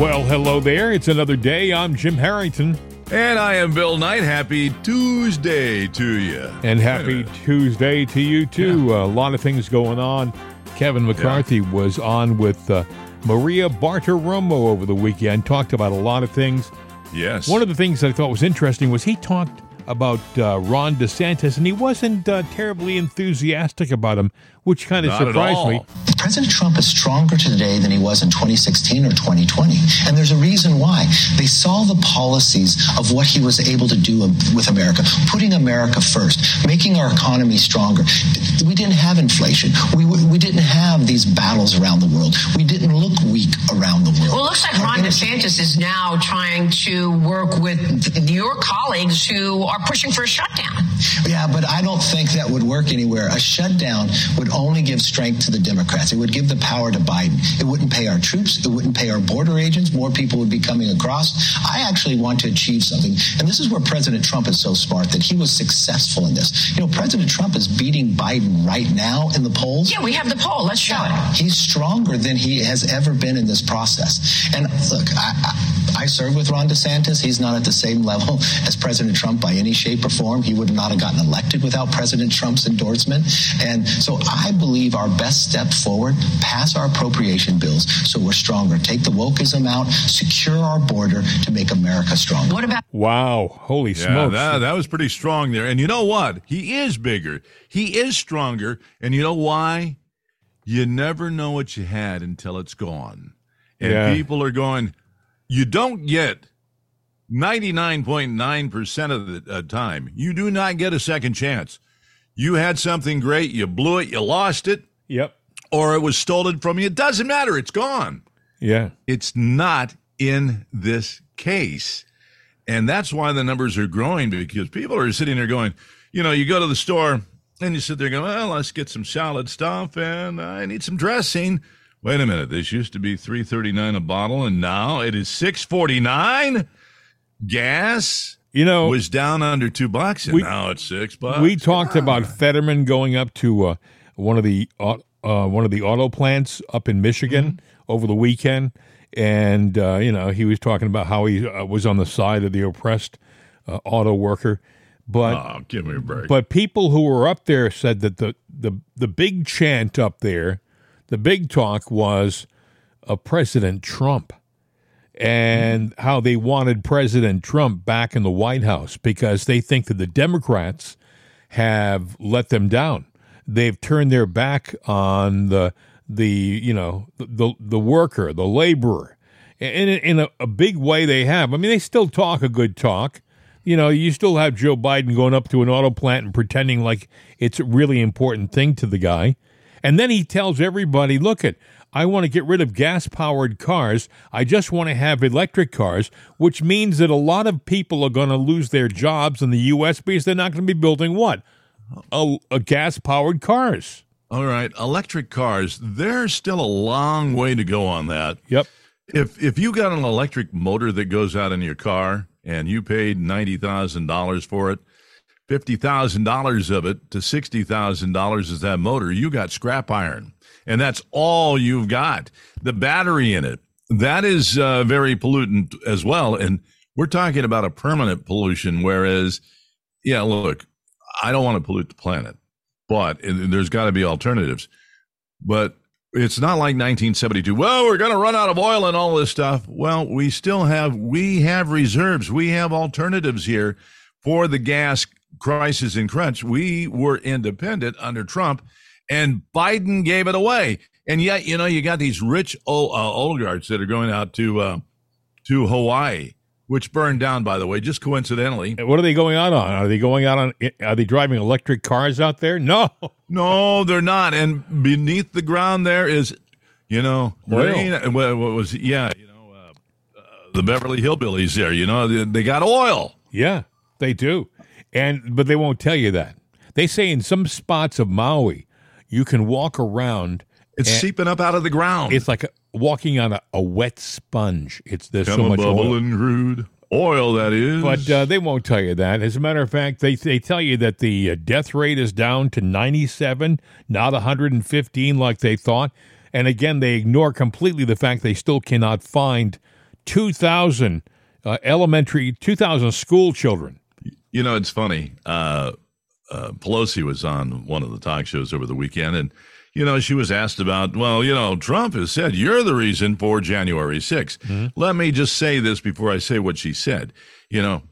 Well, hello there. It's another day. I'm Jim Harrington. And I am Bill Knight. Happy Tuesday to you. And happy Tuesday to you, too. Yeah. Uh, a lot of things going on. Kevin McCarthy yeah. was on with uh, Maria Bartiromo over the weekend, talked about a lot of things. Yes. One of the things I thought was interesting was he talked about uh, Ron DeSantis, and he wasn't uh, terribly enthusiastic about him, which kind of Not surprised me. President Trump is stronger today than he was in 2016 or 2020. And there's a reason why. They saw the policies of what he was able to do with America, putting America first, making our economy stronger. We didn't have inflation. We, we didn't have these battles around the world. We didn't look weak around the world. Well, it looks like Ron DeSantis is now trying to work with your colleagues who are pushing for a shutdown. Yeah, but I don't think that would work anywhere. A shutdown would only give strength to the Democrats. It would give the power to Biden. It wouldn't pay our troops. It wouldn't pay our border agents. More people would be coming across. I actually want to achieve something. And this is where President Trump is so smart that he was successful in this. You know, President Trump is beating Biden right now in the polls. Yeah, we have the poll. Let's show yeah, it. He's stronger than he has ever been in this process. And look, I, I, I served with Ron DeSantis. He's not at the same level as President Trump by any shape or form. He would not have gotten elected without President Trump's endorsement. And so I believe our best step forward, pass our appropriation bills so we're stronger. Take the wokeism out, secure our border to make America stronger. What about Wow, holy yeah, smokes. That, that was pretty strong there. And you know what? He is bigger. He is stronger. And you know why? You never know what you had until it's gone. And Yeah. people are going, you don't get 99.9% of the uh, time, you do not get a second chance. You had something great, you blew it, you lost it, Yep. or it was stolen from you. It doesn't matter. It's gone. Yeah. It's not in this case. And that's why the numbers are growing because people are sitting there going, you know, you go to the store and you sit there going, well, let's get some salad stuff and I need some dressing. Wait a minute, this used to be 339 a bottle and now it is 649. Gas You know, was down under 2 bucks and We- now it's 6 bucks. we talked about Fetterman going up to uh, one of the au- uh, one of the auto plants up in Michigan Mm-hmm. over the weekend, and uh, you know he was talking about how he uh, was on the side of the oppressed uh, auto worker, but Oh, give me a break. but people who were up there said that the the the big chant up there, the big talk was of President Trump and how they wanted President Trump back in the White House because they think that the Democrats have let them down. They've turned their back on the the you know the the worker, the laborer. In in a, a big way, they have. I mean, they still talk a good talk. You know, you still have Joe Biden going up to an auto plant and pretending like it's a really important thing to the guy. And then he tells everybody, look at, I want to get rid of gas powered cars. I just want to have electric cars, which means that a lot of people are going to lose their jobs in the U.S. because they're not going to be building what? A, a gas powered cars. All right, electric cars, there's still a long way to go on that. Yep. If if you got an electric motor that goes out in your car and you paid ninety thousand dollars for it, fifty thousand dollars of it to sixty thousand dollars is that motor, you got scrap iron, and that's all you've got. The battery in it that is uh, very pollutant as well, and we're talking about a permanent pollution. Whereas, yeah, look, I don't want to pollute the planet, but there's got to be alternatives. But it's not like 1972. Well, we're going to run out of oil and all this stuff. Well, we still have we have reserves. We have alternatives here for the gas crisis and crunch. We were independent under Trump, and Biden gave it away. And yet, you know, you got these rich o- uh, oligarchs that are going out to uh, to Hawaii, which burned down, by the way, just coincidentally. What are they going out on? Are they going out on? Are they driving electric cars out there? No. No, they're not. And beneath the ground there is, you know, rain. What, what was? Yeah, you know, uh, uh, the Beverly Hillbillies. There, you know, they, they got oil. Yeah, they do. And but they won't tell you that. They say in some spots of Maui, you can walk around. It's seeping up out of the ground. It's like a, walking on a, a wet sponge. It's there's Come so much oil. bubbling crude oil. That is. But uh, they won't tell you that. As a matter of fact, they they tell you that the uh, death rate is down to 97, not 115 like they thought. And again, they ignore completely the fact they still cannot find 2,000 uh, elementary, 2,000 school children. You know, it's funny. Uh, uh, Pelosi was on one of the talk shows over the weekend, and you know, she was asked about, well, you know, Trump has said you're the reason for January 6th. Mm-hmm. Let me just say this before I say what she said. You know,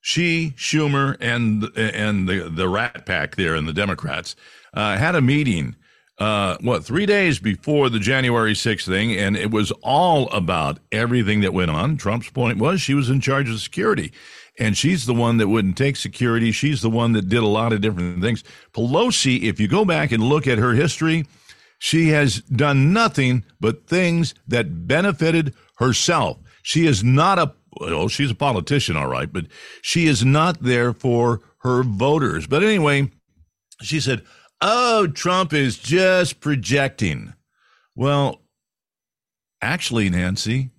she, Schumer, and and the the Rat Pack there and the Democrats uh, had a meeting. Uh, what three days before the January 6th thing, and it was all about everything that went on. Trump's point was she was in charge of security, and she's the one that wouldn't take security. She's the one that did a lot of different things. Pelosi, if you go back and look at her history, she has done nothing but things that benefited herself. She is not a well, she's a politician, all right, but she is not there for her voters. But anyway, she said, Oh, Trump is just projecting. Well, actually, Nancy,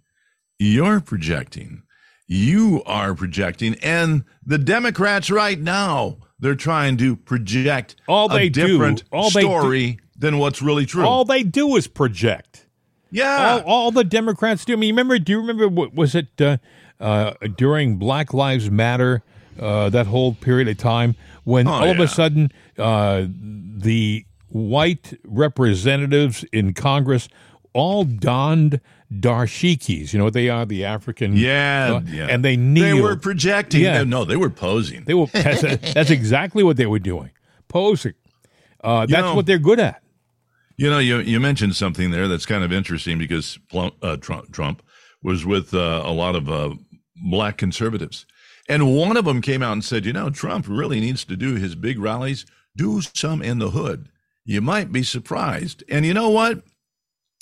you're projecting. You are projecting. And the Democrats right now, they're trying to project all they a different do, all story they do, than what's really true. All they do is project. Yeah. All, all the Democrats do. I mean, remember, do you remember what was it uh, uh, during Black Lives Matter, uh, that whole period of time when Oh, all of a sudden uh, the white representatives in Congress all donned dashikis. You know what they are? The African. yeah, uh, yeah. And they kneel. They were projecting. Yeah. No, they were posing. They were. That's, that's exactly what they were doing. Posing. Uh, that's know- what they're good at. You know, you you mentioned something there that's kind of interesting because Plum, uh, Trump, Trump was with uh, a lot of uh, black conservatives, and one of them came out and said, "You know, Trump really needs to do his big rallies, do some in the hood. You might be surprised." And you know what?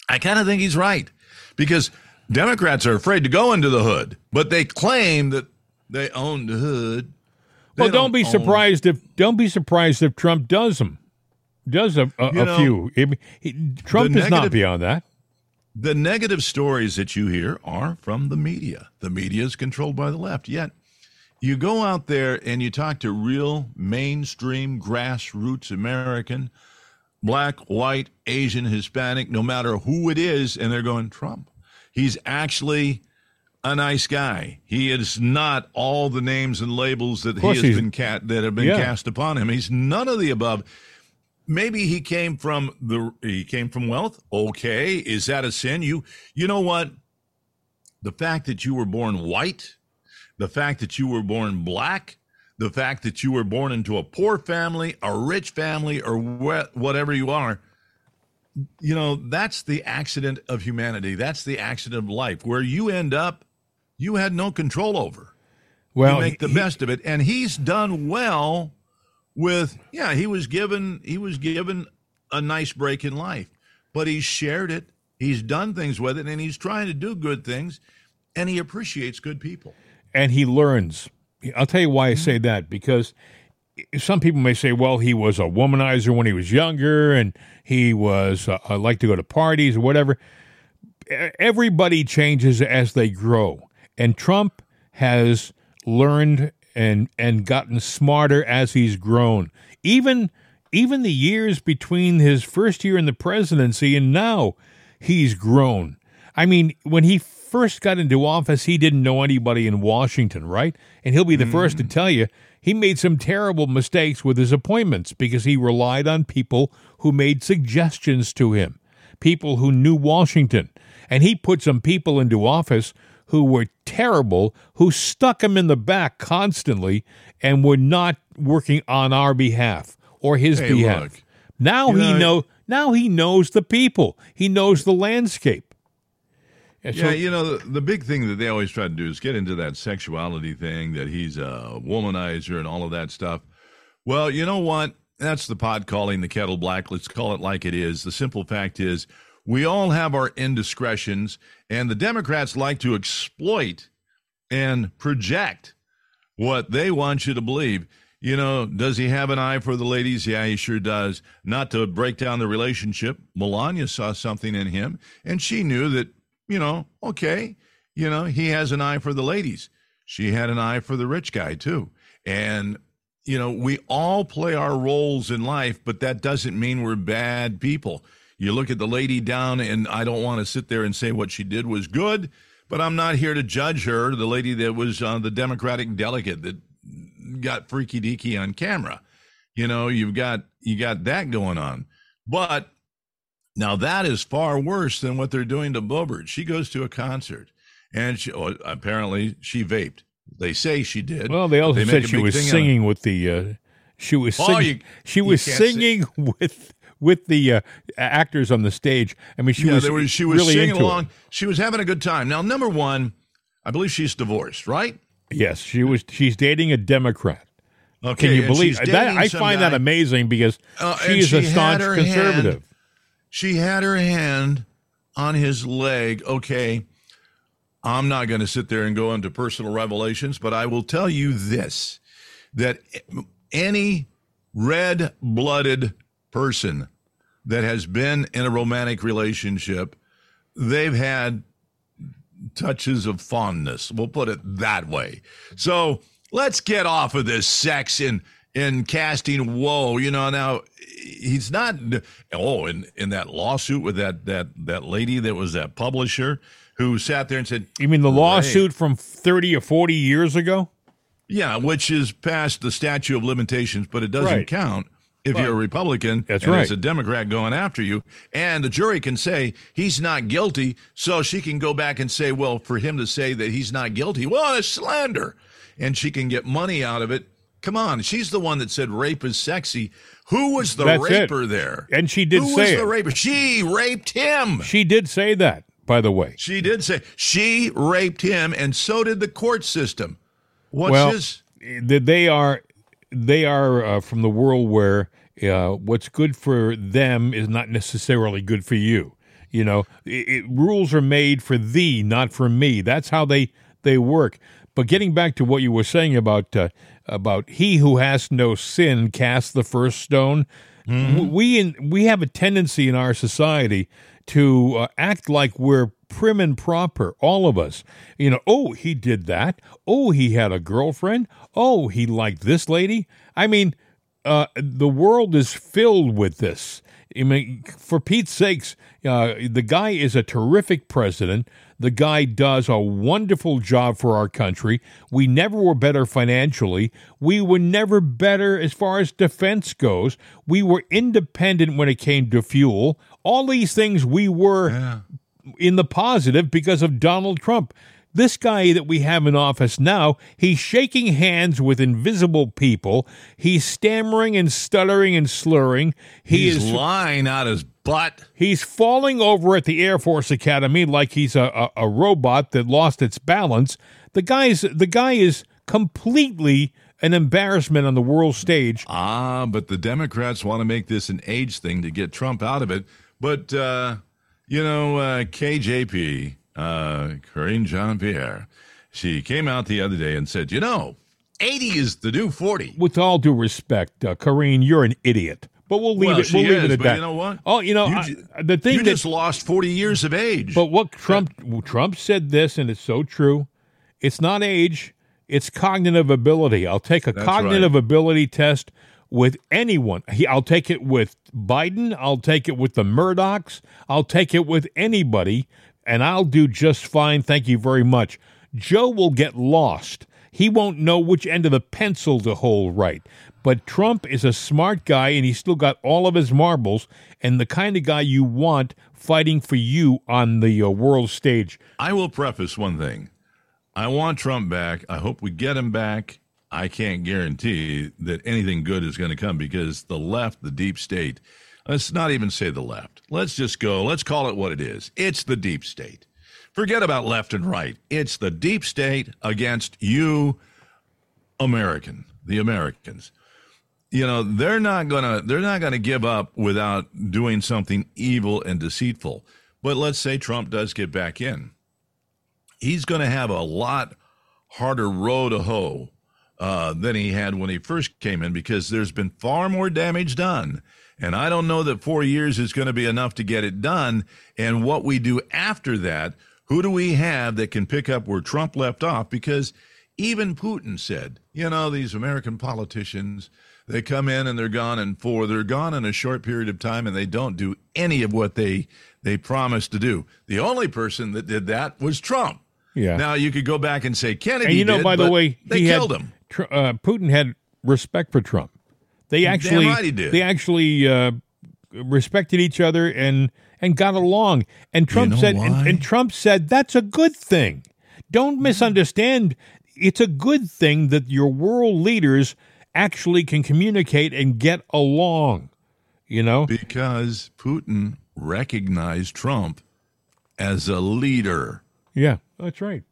I kind of think he's right because Democrats are afraid to go into the hood, but they claim that they own the hood. They Well, don't be own- surprised if don't be surprised if Trump does them. Does a, a, You a know, few. He- he- Trump is not beyond that. The negative stories that you hear are from the media. The media is controlled by the left. Yet, you go out there and you talk to real mainstream grassroots American, black, white, Asian, Hispanic, no matter who it is, and they're going, Trump. He's actually a nice guy. He is not all the names and labels that he has been cat that have been Yeah. cast upon him. He's none of the above maybe he came from the he came from wealth okay is that a sin you you know what the fact that you were born white the fact that you were born black the fact that you were born into a poor family a rich family or wh- whatever you are you know that's the accident of humanity. That's the accident of life. Where you end up you had no control over. Well, you make the he- best of it. And he's done well with yeah he was given he was given a nice break in life. But he's shared it. He's done things with it. And he's trying to do good things. And he appreciates good people. And he learns. I'll tell you why I say that because some people may say, well, he was a womanizer when he was younger, and he was uh, uh, like to go to parties or whatever. Everybody changes as they grow, and Trump has learned and and gotten smarter as he's grown. Even even the years between his first year in the presidency and now, he's grown. I mean, when he first got into office, he didn't know anybody in Washington, right? And he'll be the first to mm. tell you he made some terrible mistakes with his appointments because he relied on people who made suggestions to him, people who knew Washington. And he put some people into office who were terrible, who stuck him in the back constantly and were not working on our behalf or his Hey, behalf. look, now he know- know now he knows the people. He knows the landscape. And so- yeah you know the, the big thing that they always try to do is get into that sexuality thing that he's a womanizer and all of that stuff well you know what that's the pot calling the kettle black let's call it like it is the simple fact is we all have our indiscretions and the democrats like to exploit and project what they want you to believe. You know, does he have an eye for the ladies? Yeah, he sure does. Not to break down the relationship. Melania saw something in him, and she knew that, you know, okay, you know, he has an eye for the ladies. She had an eye for the rich guy, too. And, you know, we all play our roles in life, but that doesn't mean we're bad people. You look at the lady down, and I don't want to sit there and say what she did was good, but I'm not here to judge her, the lady that was uh, the Democratic delegate that got freaky deaky on camera. You know, you've got you got that going on. But now that is far worse than what they're doing to Boebert. She goes to a concert and she, oh, apparently she vaped. They say she did. Well, they also make said she was thing out of it. singing with the. Uh, she was Oh, singing. you- she was can't sing. singing with with the uh, actors on the stage. I mean, she yeah, was, there was, she was really singing along. It. She was having a good time. Now, number one, I believe she's divorced, right? Yes, she was. She's dating a Democrat. Okay, Can you believe that? I find that amazing because Uh, she is a she had staunch conservative. hand- She had her hand on his leg. Okay, I'm not going to sit there and go into personal revelations, but I will tell you this that any red blooded person that has been in a romantic relationship, they've had touches of fondness. We'll put it that way. So let's get off of this sex and and casting woe. You know, now he's not. Oh, in in that lawsuit with that that that lady that was that publisher who sat there and said, You mean the lawsuit from thirty or forty years ago? Yeah, which is past the statute of limitations, but it doesn't Right. count if you're a Republican That's and right. it's a Democrat going after you. And the jury can say he's not guilty, so she can go back and say, well, for him to say that he's not guilty, well, it's slander. And she can get money out of it. Come on, she's the one that said rape is sexy. Who was the That's it. raper there? And she did say Who say was it. the raper? She raped him. She did say that, by the way. She did say she raped him, and so did the court system. What's well, his? they are they are uh, from the world where uh, what's good for them is not necessarily good for you. You know, it, it, rules are made for thee, not for me. That's how they they work. But getting back to what you were saying about uh, about he who has no sin cast the first stone, w- we in, we have a tendency in our society to uh, act like we're prim and proper, all of us. You know, oh, he did that. Oh, he had a girlfriend. Oh, he liked this lady. I mean, uh, the world is filled with this. I mean, for Pete's sakes, uh, the guy is a terrific president. The guy does a wonderful job for our country. We never were better financially. We were never better as far as defense goes. We were independent when it came to fuel. All these things we were in the positive because of Donald Trump. This guy that we have in office now, he's shaking hands with invisible people. He's stammering and stuttering and slurring. He He's is lying out his butt. He's falling over at the Air Force Academy like he's a, a, a robot that lost its balance. The guy's the guy is completely an embarrassment on the world stage. Ah, but the Democrats want to make this an age thing to get Trump out of it. But uh, you know, uh, KJP, uh, Karine Jean Pierre, she came out the other day and said, you know, 80 is the new 40. With all due respect, uh, Karine, you're an idiot. But we'll leave Well, it. We'll leave is, it at but that. you know what? Oh, you know You I- the thing You that just lost 40 years of age. But what Trump Trump said this, and it's so true. It's not age; it's cognitive ability. I'll take a That's cognitive ability test with anyone. He, I'll take it with Biden. I'll take it with the Murdochs. I'll take it with anybody, and I'll do just fine. Thank you very much. Joe will get lost. He won't know which end of the pencil to hold right. But Trump is a smart guy, and he's still got all of his marbles, and the kind of guy you want fighting for you on the uh, world stage. I will preface one thing. I want Trump back. I hope we get him back. I can't guarantee that anything good is going to come because the left, the deep state, let's not even say the left. Let's just go, let's call it what it is. It's the deep state. Forget about left and right. It's the deep state against you, American, the Americans. You know, they're not to they're not to give up without doing something evil and deceitful. But let's say Trump does get back in he's to have a lot harder row to hoe uh, than he had when he first came in because there's been far more damage done. And I don't know that four years is going to be enough to get it done. And what we do after that, who do we have that can pick up where Trump left off? Because even Putin said, you know, these American politicians, they come in and they're gone in four. They're gone in a short period of time and they don't do any of what they they promised to do. The only person that did that was Trump. Yeah. Now you could go back and say Kennedy. And you know, did, by the way, they he killed had, him. Tr- uh, Putin had respect for Trump. They actually, right he did. they actually uh, respected each other and and got along. And Trump know said, and, and Trump said that's a good thing. Don't misunderstand. It's a good thing that your world leaders actually can communicate and get along. You know, Because Putin recognized Trump as a leader. Yeah, that's right.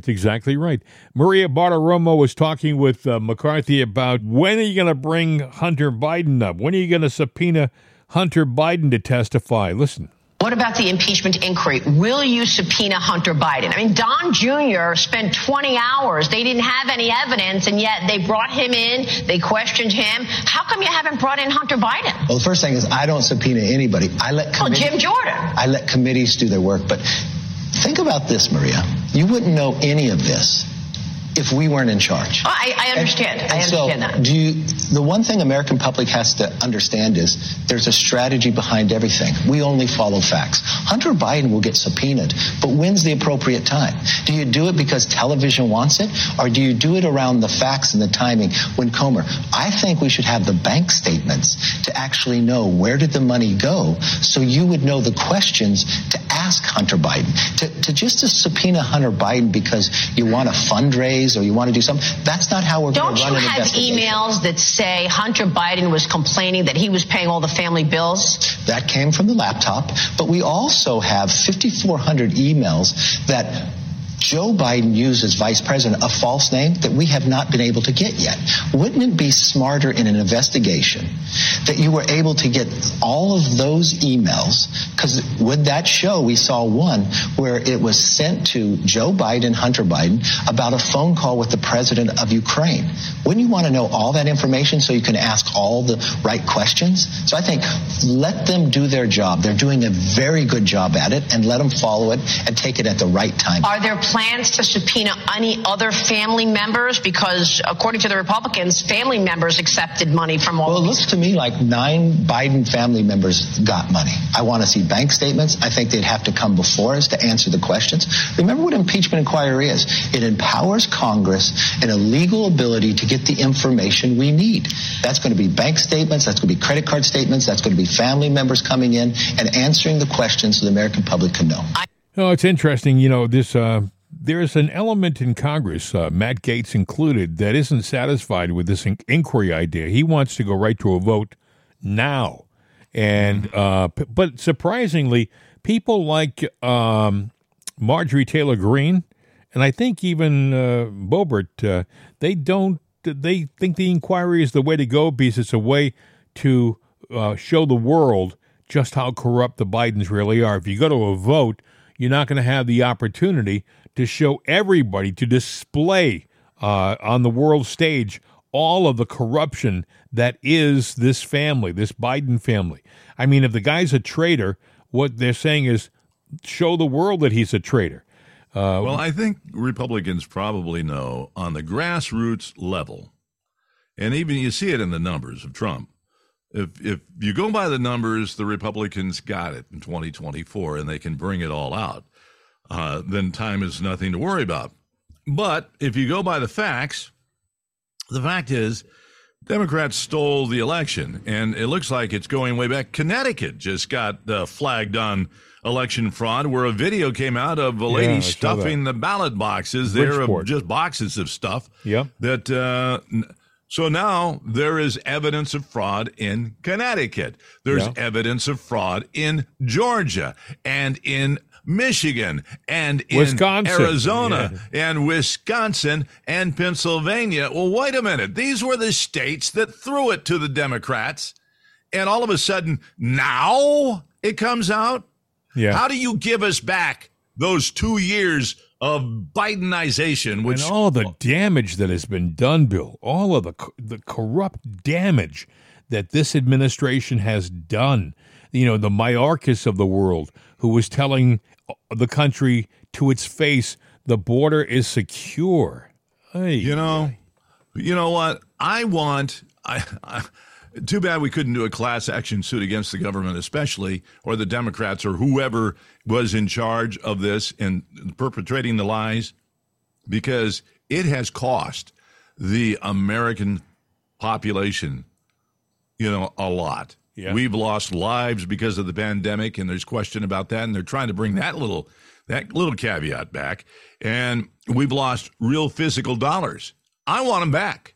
That's exactly right. Maria Bartiromo was talking with uh, McCarthy about when are you going to bring Hunter Biden up? When are you going to subpoena Hunter Biden to testify? Listen. What about the impeachment inquiry? Will you subpoena Hunter Biden? I mean, Don Jr. spent 20 hours. They didn't have any evidence, and yet they brought him in. They questioned him. How come you haven't brought in Hunter Biden? Well, the first thing is I don't subpoena anybody. I let Oh, committee, Jim Jordan. I let committees do their work. But think about this, Maria. You wouldn't know any of this if we weren't in charge. Oh, I, I understand. And- I and so understand that. Do you, the one thing American public has to understand is there's a strategy behind everything. We only follow facts. Hunter Biden will get subpoenaed, but when's the appropriate time? Do you do it because television wants it, or do you do it around the facts and the timing? When Comer, I think we should have the bank statements to actually know where did the money go, so you would know the questions to ask Hunter Biden. To, to just to subpoena Hunter Biden because you want to fundraise or you want to do something, that's not how we're going to run an investigation. Don't you have emails that say Hunter Biden was complaining that he was paying all the family bills? That came from the laptop, but we also have 5,400 emails that Joe Biden used as vice president, a false name that we have not been able to get yet. Wouldn't it be smarter in an investigation that you were able to get all of those emails? Because with that show, we saw one where it was sent to Joe Biden, Hunter Biden, about a phone call with the president of Ukraine. Wouldn't you want to know all that information so you can ask all the right questions? So I think let them do their job. They're doing a very good job at it and let them follow it and take it at the right time. Are there plans to subpoena any other family members? Because according to the Republicans, family members accepted money from all Well, it looks to me like nine Biden family members got money. I want to see bank statements. I think they'd have to come before us to answer the questions. Remember what impeachment inquiry is. It empowers Congress and a legal ability to get the information we need. That's going to be bank statements. That's going to be credit card statements. That's going to be family members coming in and answering the questions so the American public can know. Oh, it's interesting. You know, this uh, there's an element in Congress, uh, Matt Gaetz included, that isn't satisfied with this in- inquiry idea. He wants to go right to a vote now, and uh, p- but surprisingly, people like um, Marjorie Taylor Greene, and I think even uh, Boebert, uh, they don't. They think the inquiry is the way to go because it's a way to uh, show the world just how corrupt the Bidens really are. If you go to a vote, you're not going to have the opportunity to show everybody to display uh, on the world stage all of the corruption that is this family, this Biden family. I mean, if the guy's a traitor, what they're saying is show the world that he's a traitor. Uh, Well, I think Republicans probably know on the grassroots level, and even you see it in the numbers of Trump. If if you go by the numbers, the Republicans got it in 2024, and they can bring it all out. Uh, then time is nothing to worry about. But if you go by the facts, the fact is, Democrats stole the election, and it looks like it's going way back. Connecticut just got uh, flagged on election fraud, where a video came out of a lady saw stuffing the ballot boxes of just boxes of stuff. Yeah. That uh, so now there is evidence of fraud in Connecticut. There's Yeah. evidence of fraud in Georgia and in Michigan and in Wisconsin. Arizona and Wisconsin and Pennsylvania. Well, wait a minute. These were the states that threw it to the Democrats. And all of a sudden, now it comes out. yeah. How do you give us back those two years of Bidenization, which and all the damage that has been done, Bill, all of the the corrupt damage that this administration has done. You know, the Mayorkas of the world, who was telling the country to its face, the border is secure. Hey, You know, you know what? I want I, I too bad we couldn't do a class action suit against the government, especially, or the Democrats or whoever was in charge of this and perpetrating the lies, because it has cost the American population, you know, a lot. Yeah. We've lost lives because of the pandemic, and there's question about that, and they're trying to bring that little that little caveat back. And we've lost real physical dollars. I want them back.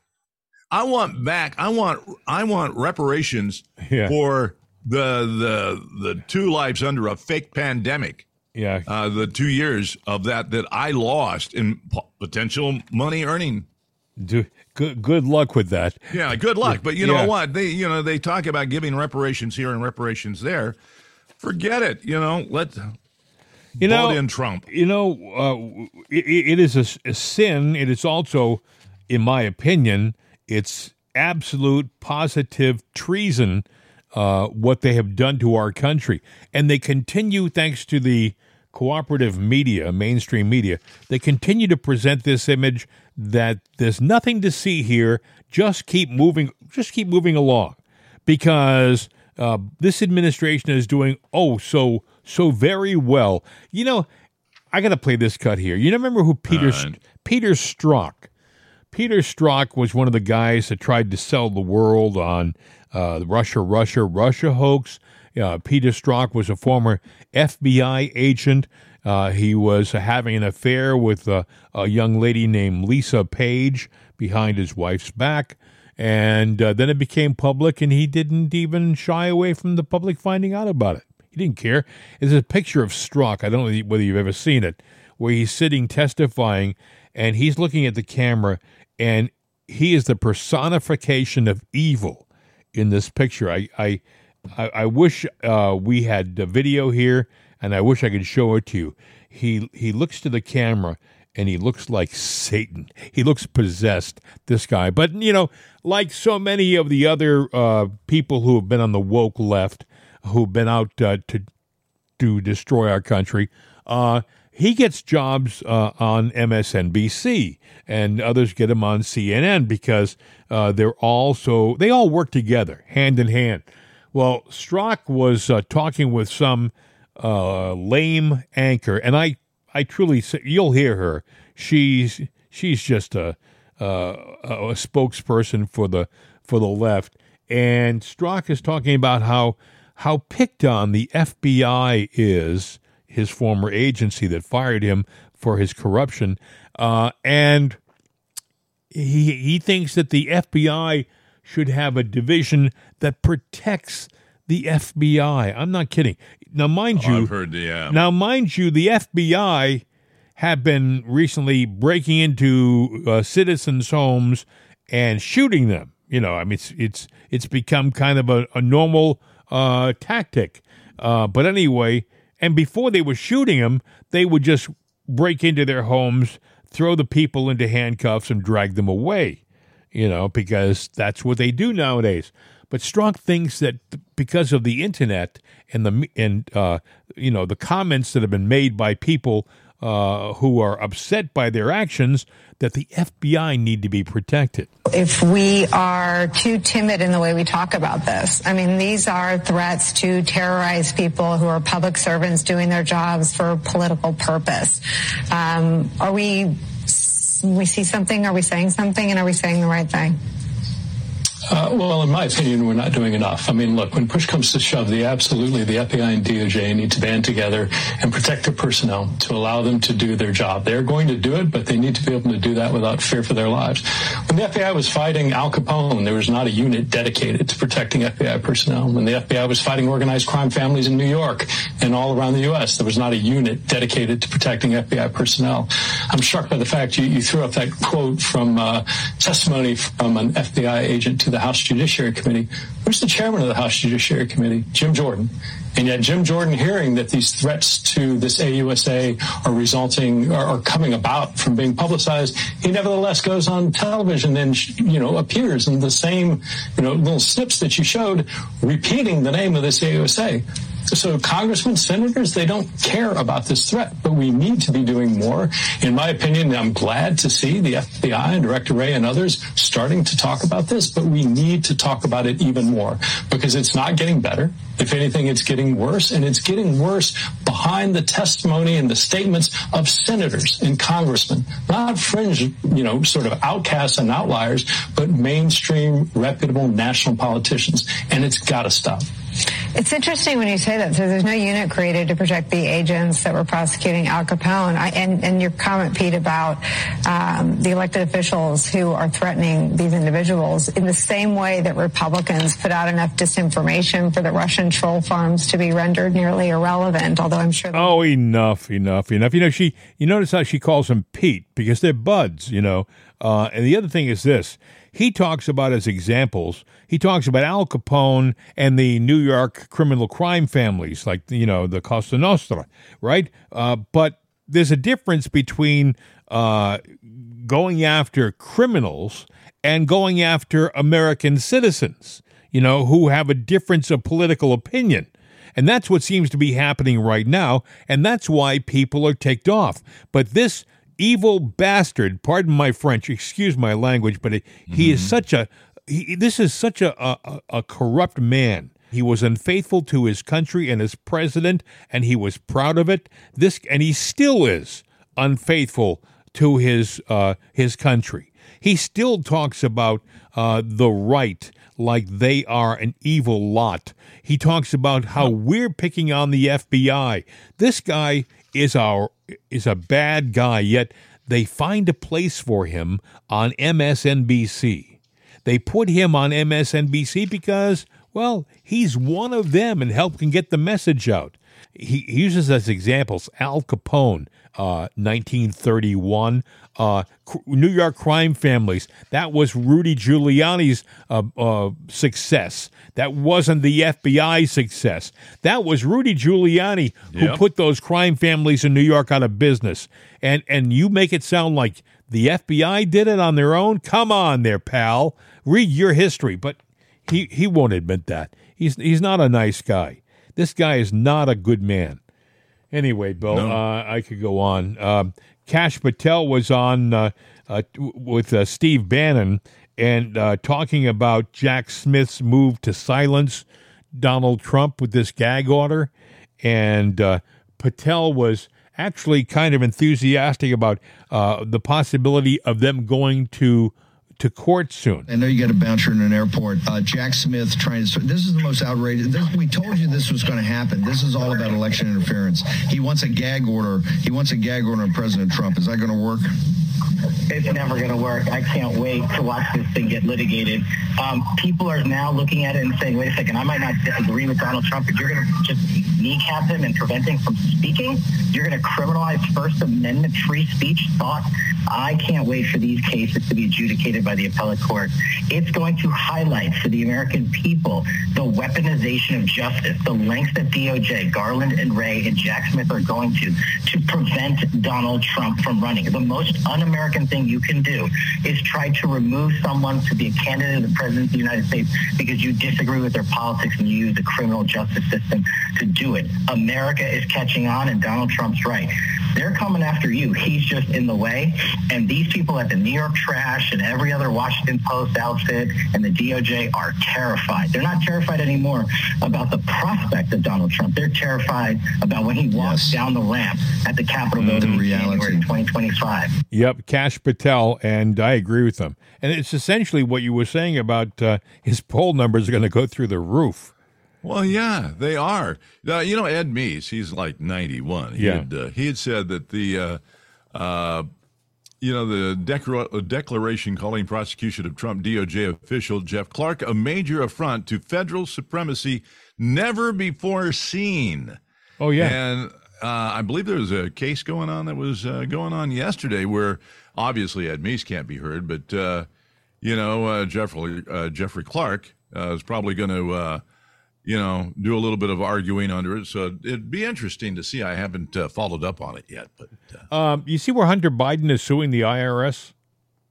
I want back. I want. I want reparations Yeah. for the the the two lives under a fake pandemic. Yeah. Uh, the two years of that that I lost in potential money earning. Do, good, good luck with that. Yeah, good luck. But you know Yeah. what? They you know they talk about giving reparations here and reparations there. Forget it. You know, let You know, in Trump. you know, uh, it, it is a, a sin. It is also, in my opinion, it's absolute positive treason uh, what they have done to our country, and they continue thanks to the cooperative media, mainstream media. They continue to present this image that there's nothing to see here. Just keep moving. Just keep moving along, because uh, this administration is doing oh so so very well. You know, I got to play this cut here. You remember who Peter right. Peter Strzok? Peter Strzok was one of the guys that tried to sell the world on uh, the Russia, Russia, Russia hoax. Uh, Peter Strzok was a former FBI agent. Uh, he was having an affair with uh, a young lady named Lisa Page behind his wife's back. And uh, then it became public, and he didn't even shy away from the public finding out about it. He didn't care. There's a picture of Strzok. I don't know whether you've ever seen it, where he's sitting testifying, and he's looking at the camera, and he is the personification of evil in this picture. I I I, wish uh, we had a video here, and I wish I could show it to you. He he looks to the camera. And he looks like Satan. He looks possessed, this guy. But, you know, like so many of the other uh, people who have been on the woke left, who've been out uh, to to destroy our country. Uh, he gets jobs uh, on MSNBC, and others get him on CNN because uh, they're all so they all work together, hand in hand. Well, Strzok was uh, talking with some uh, lame anchor, and I, I truly, say, you'll hear her. She's she's just a, uh, a spokesperson for the for the left, and Strzok is talking about how how picked on the FBI is, his former agency that fired him for his corruption, uh, and he he thinks that the FBI should have a division that protects the FBI. I'm not kidding. Now, mind you, I've heard, yeah. now, mind you, the FBI have been recently breaking into uh, citizens' homes and shooting them. You know, I mean, it's it's it's become kind of a, a normal uh, tactic. Uh, but anyway, and before they were shooting them, they would just break into their homes, throw the people into handcuffs, and drag them away. You know, because that's what they do nowadays. But Strzok thinks that because of the internet and the and uh, you know the comments that have been made by people uh, who are upset by their actions, that the FBI need to be protected. if we are too timid in the way we talk about this. I mean, these are threats to terrorize people who are public servants doing their jobs for political purpose. Um, are we, we see something, are we saying something, and are we saying the right thing? Uh, well, in my opinion, we're not doing enough. I mean, look, when push comes to shove, the absolutely the FBI and DOJ need to band together and protect their personnel to allow them to do their job. They're going to do it, but they need to be able to do that without fear for their lives. When the FBI was fighting Al Capone, there was not a unit dedicated to protecting FBI personnel. When the FBI was fighting organized crime families in New York and all around the U.S., there was not a unit dedicated to protecting FBI personnel. I'm struck by the fact you, you threw up that quote from uh, testimony from an FBI agent to the House Judiciary Committee. Who's the chairman of the House Judiciary Committee? Jim Jordan. And yet Jim Jordan hearing that these threats to this AUSA are resulting are coming about from being publicized, he nevertheless goes on television and, you know, appears in the same, you know, little snips that you showed repeating the name of this AUSA. So congressmen, senators, they don't care about this threat, but we need to be doing more. In my opinion, I'm glad to see the FBI and Director Wray and others starting to talk about this, but we need to talk about it even more because it's not getting better. If anything, it's getting worse, and it's getting worse behind the testimony and the statements of senators and congressmen, not fringe, you know, sort of outcasts and outliers, but mainstream, reputable national politicians. And it's got to stop. It's interesting when you say that. So there's no unit created to protect the agents that were prosecuting Al Capone. I, and, and your comment, Pete, about um, the elected officials who are threatening these individuals in the same way that Republicans put out enough disinformation for the Russian troll farms to be rendered nearly irrelevant. Although I'm sure. Oh, enough, enough, enough. You know, she. You notice how she calls him Pete because they're buds. You know, uh, and the other thing is this he talks about as examples, he talks about Al Capone and the New York criminal crime families, like, you know, the Cosa Nostra, right? Uh, but there's a difference between uh, going after criminals and going after American citizens, you know, who have a difference of political opinion. And that's what seems to be happening right now. And that's why people are ticked off. But this evil bastard, pardon my French, excuse my language, but he mm-hmm. is such a, he, this is such a, a, a corrupt man. He was unfaithful to his country and his president, and he was proud of it. This, and he still is unfaithful to his uh, his country. He still talks about uh, the right like they are an evil lot. He talks about how we're picking on the FBI. This guy is our is a bad guy, yet they find a place for him on MSNBC. They put him on MSNBC because, well, he's one of them and help can get the message out. He uses as examples Al Capone, uh, 1931, uh, New York crime families. That was Rudy Giuliani's uh, uh, success. That wasn't the FBI success. That was Rudy Giuliani who yep. put those crime families in New York out of business. And and you make it sound like the FBI did it on their own. Come on, there, pal. Read your history. But he he won't admit that. He's he's not a nice guy. This guy is not a good man. Anyway, Bill, no. uh, I could go on. Uh, Kash Patel was on uh, uh with uh, Steve Bannon and uh, talking about Jack Smith's move to silence Donald Trump with this gag order. And Patel was actually kind of enthusiastic about the possibility of them going to to court soon. I know you got a bouncer in an airport. Uh, Jack Smith trying to. This is the most outrageous. This, we told you this was going to happen. This is all about election interference. He wants a gag order. He wants a gag order on President Trump. Is that going to work? It's never going to work. I can't wait to watch this thing get litigated. Um, people are now looking at it and saying, wait a second, I might not agree with Donald Trump, but you're going to just kneecap him and prevent him from speaking? You're going to criminalize First Amendment free speech thought? I can't wait for these cases to be adjudicated by the appellate court. It's going to highlight for the American people the weaponization of justice, the lengths that DOJ, Garland and Wray and Jack Smith are going to to prevent Donald Trump from running. The most un-American thing you can do is try to remove someone to be a candidate of the president of the United States because you disagree with their politics and you use the criminal justice system to do it. America is catching on and Donald Trump's right. They're coming after you. He's just in the way. And these people at the New York Trash and every other Washington Post outfit and the DOJ are terrified. They're not terrified anymore about the prospect of Donald Trump. They're terrified about when he walks yes. down the ramp at the Capitol building in mm-hmm. January 2025. Yep, Kash Patel, and I agree with him. And it's essentially what you were saying about uh, his poll numbers are going to go through the roof. Well, yeah, they are. Uh, you know, Ed Meese, he's like 91. He, yeah. had, uh, he had said that the, uh, uh you know, the decra- declaration calling prosecution of Trump DOJ official Jeff Clark a major affront to federal supremacy never before seen. Oh, yeah. And uh, I believe there was a case going on that was uh, going on yesterday where obviously Ed Meese can't be heard, but, you know, Jeffrey, Jeffrey Clark is probably going to you know, do a little bit of arguing under it. So it'd be interesting to see. I haven't uh, followed up on it yet, but uh, um, you see where Hunter Biden is suing the IRS.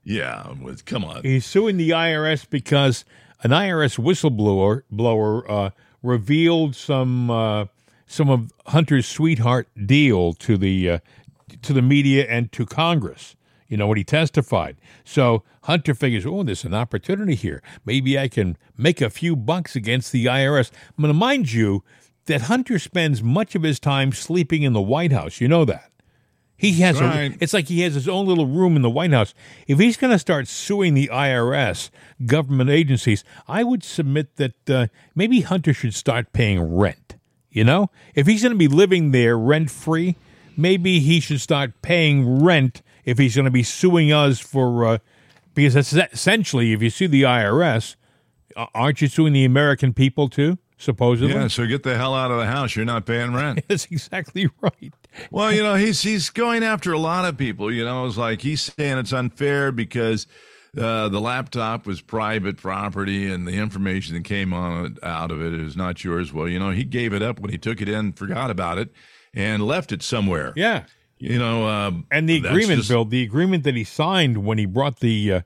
Yeah, with come on, he's suing the IRS because an IRS whistleblower blower uh, revealed some uh, some of Hunter's sweetheart deal to the uh, to the media and to Congress. You know when he testified. So Hunter figures, oh, there's an opportunity here. Maybe I can make a few bucks against the IRS. I'm going to mind you that Hunter spends much of his time sleeping in the White House. You know that. He has Right. a, it's like he has his own little room in the White House. If he's going to start suing the IRS, government agencies, I would submit that uh, maybe Hunter should start paying rent. You know, if he's going to be living there rent free, maybe he should start paying rent if he's going to be suing us for uh, because that's essentially if you sue the IRS, aren't you suing the American people too? Supposedly, Yeah, so get the hell out of the house. You're not paying rent. that's exactly right. Well, you know, he's he's going after a lot of people. You know, it's like he's saying it's unfair because uh, the laptop was private property and the information that came on it, out of it is not yours. Well, you know, he gave it up when he took it in, forgot about it, and left it somewhere. Yeah. You know, um, And the agreement, just- Bill, the agreement that he signed when he brought the uh,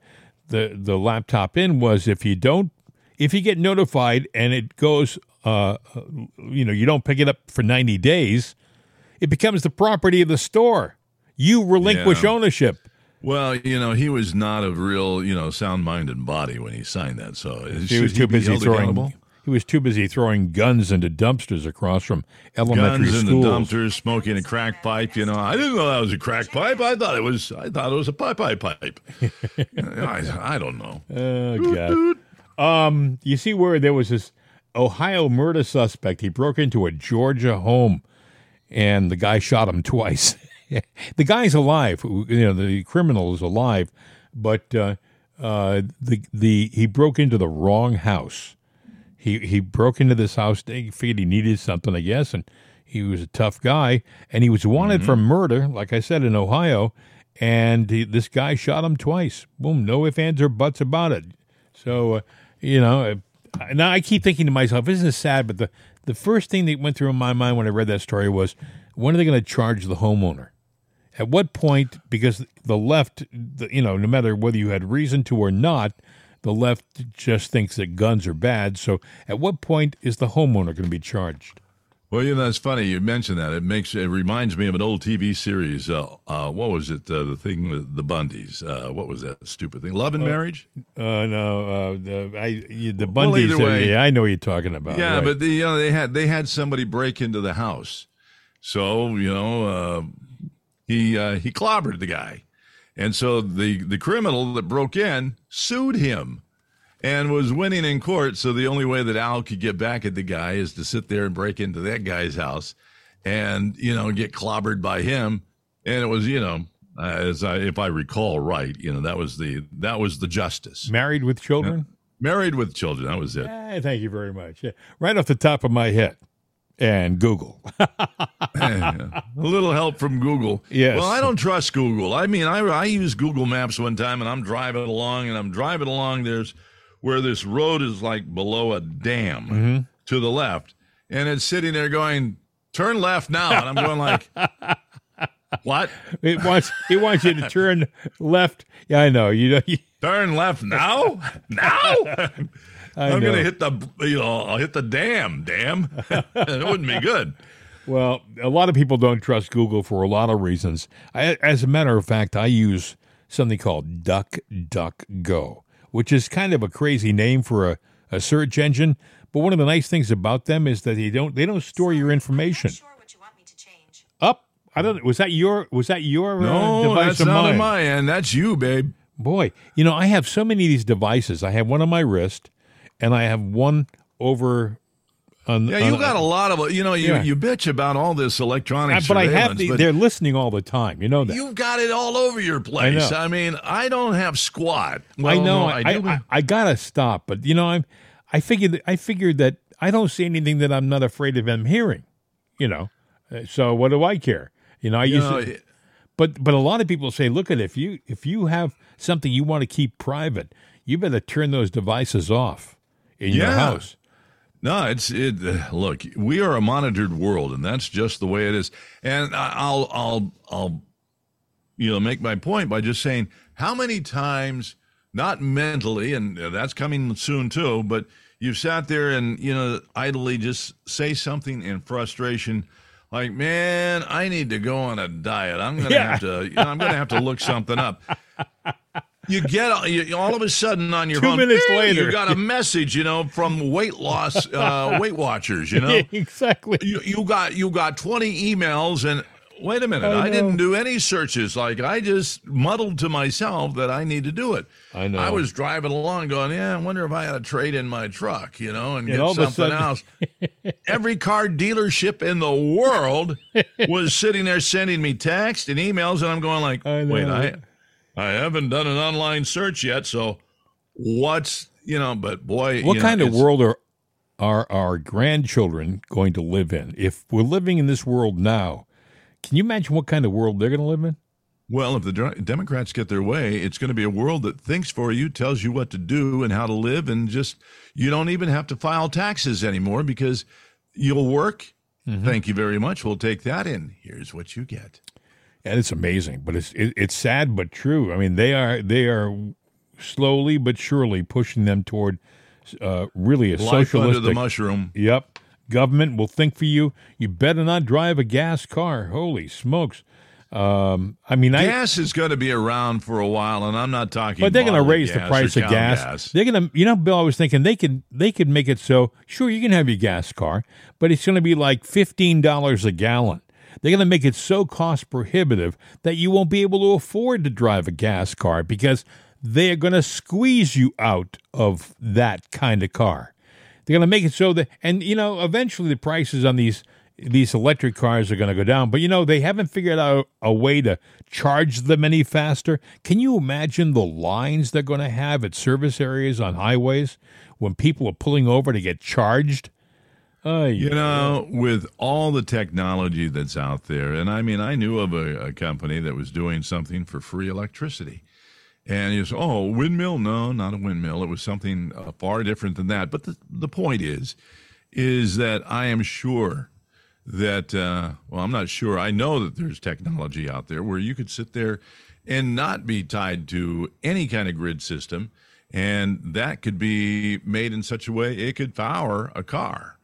the the laptop in was if you don't, if you get notified and it goes, uh, uh, you know, you don't pick it up for ninety days, it becomes the property of the store. You relinquish Yeah. ownership. Well, you know, he was not a real, you know, sound-minded body when he signed that. So He was too busy throwing. He was too busy throwing guns into dumpsters across from elementary guns in the schools. dumpsters, smoking a crack pipe. You know, I didn't know that was a crack pipe. I thought it was. I thought it was a pipe pipe pipe. I, I don't know. Oh God. Um, you see where there was this Ohio murder suspect. He broke into a Georgia home, and the guy shot him twice. the guy's alive. You know, the criminal is alive, but uh, uh, the the he broke into the wrong house. He he broke into this house. He figured he needed something, I guess, and he was a tough guy, and he was wanted for murder, like I said in Ohio. And he, this guy shot him twice. Boom, no ifs, ands, or buts about it. So, uh, you know, now I keep thinking to myself, isn't this sad, but the, the first thing that went through my mind when I read that story was, when are they going to charge the homeowner? At what point, because the left, the, you know, no matter whether you had reason to or not, the left just thinks that guns are bad. So at what point is the homeowner going to be charged? Well, you know, that's funny. You mentioned that. It makes it reminds me of an old TV series. Uh, uh, what was it? Uh, the thing with the Bundys. Uh, what was that stupid thing? Love and Marriage. Uh, no, uh, the, I, you- the Well, Bundys, uh, way- yeah, I know what you're talking about. yeah, right. but the, you know, they had they had somebody break into the house, so you know uh, he uh, he clobbered the guy, and so the the criminal that broke in sued him, and was winning in court. So the only way that Al could get back at the guy is to sit there and break into that guy's house, and you know get clobbered by him, and it was you know. Uh, as I, if I recall right, you know that was the that was the justice. Married with children? Married with children, that was it. Eh, thank you very much. Yeah. Right off the top of my head. And Google. a little help from Google. Yes. Well, I don't trust Google. I mean, I I used Google Maps one time, and I'm driving along, and I'm driving along. There's where this road is like below a dam Mm-hmm. to the left, and it's sitting there going, "Turn left now," and I'm going like, "What? It wants it wants you to turn left. Yeah, I know. You know. You, Turn left now? Now?" I I'm gonna hit the, you know, I'll hit the dam. Damn, it wouldn't be good. Well, a lot of people don't trust Google for a lot of reasons. I, as a matter of fact, I use something called DuckDuckGo, which is kind of a crazy name for a, a search engine. But one of the nice things about them is that they don't they don't store your information. Up. I don't. Was that your Was that your uh, No, device that's not mine? on my end. That's you, babe. Boy, you know, I have so many of these devices. I have one on my wrist, and I have one over. On, Yeah, you on- got a lot of you know you, Yeah. you bitch about all this electronic Uh, but I have the, they're listening all the time. You know that. you've got it all over your place. know. I, mean, I don't have squat. I know. no, I, I, do. I, I gotta stop, but you know, I'm. I figured. I figured that I don't see anything that I'm not afraid of them hearing. You know, Uh, so what do I care? You know, I you use. know, it, but but a lot of people say, look at if you if you have something you want to keep private, you better turn those devices off in your Yeah. house. no, it's it. uh, Look, we are a monitored world, and that's just the way it is. And I'll I'll I'll you know make my point by just saying how many times, not mentally, and that's coming soon too, but you've sat there and you know idly just say something in frustration like man i need to go on a diet i'm gonna Yeah. have to you know, i'm gonna have to look something up you get you, all of a sudden on your Two phone minutes "Hey, later." you got a message you know from weight loss uh, weight watchers you know exactly. you, you got you got 20 emails and wait a minute I I, didn't do any searches like i just muddled to myself that i need to do it I know. i was driving along going yeah i wonder if i ought to trade in my truck you know and And get all a something sudden- else every car dealership in the world was sitting there sending me texts and emails and i'm going like I wait i i haven't done an online search yet so what's you know but boy What you know, kind of world are are our grandchildren going to live in? If we're living in this world now, can you imagine what kind of world they're going to live in? Well, if the Democrats get their way, it's going to be a world that thinks for you, tells you what to do and how to live, and just you don't even have to file taxes anymore because you'll work. Mm-hmm. Thank you very much. We'll take that in. Here's what you get. And it's amazing, but it's it, it's sad but true. I mean, they are they are slowly but surely pushing them toward uh, really a Life under the mushroom. Yep, government will think for you. You better not drive a gas car. Holy smokes! Um, I mean, I Gas is going to be around for a while, and I'm not talking. But they're going to raise the price of cow gas. They're going to, you know, Bill. I was thinking they could they could make it so sure you can have your gas car, but it's going to be like fifteen dollars a gallon. They're going to make it so cost prohibitive that you won't be able to afford to drive a gas car because they're going to squeeze you out of that kind of car. They're going to make it so that, and you know, eventually the prices on these these electric cars are going to go down. But you know, they haven't figured out a way to charge them any faster. Can you imagine the lines they're going to have at service areas on highways when people are pulling over to get charged? Uh, You know, with all the technology that's out there, and I mean, I knew of a, a company that was doing something for free electricity. And you say, oh, windmill? No, not a windmill. It was something uh, far different than that. But the, the point is, is that I am sure that, uh, well, I'm not sure. I know that there's technology out there where you could sit there and not be tied to any kind of grid system. And that could be made in such a way it could power a car.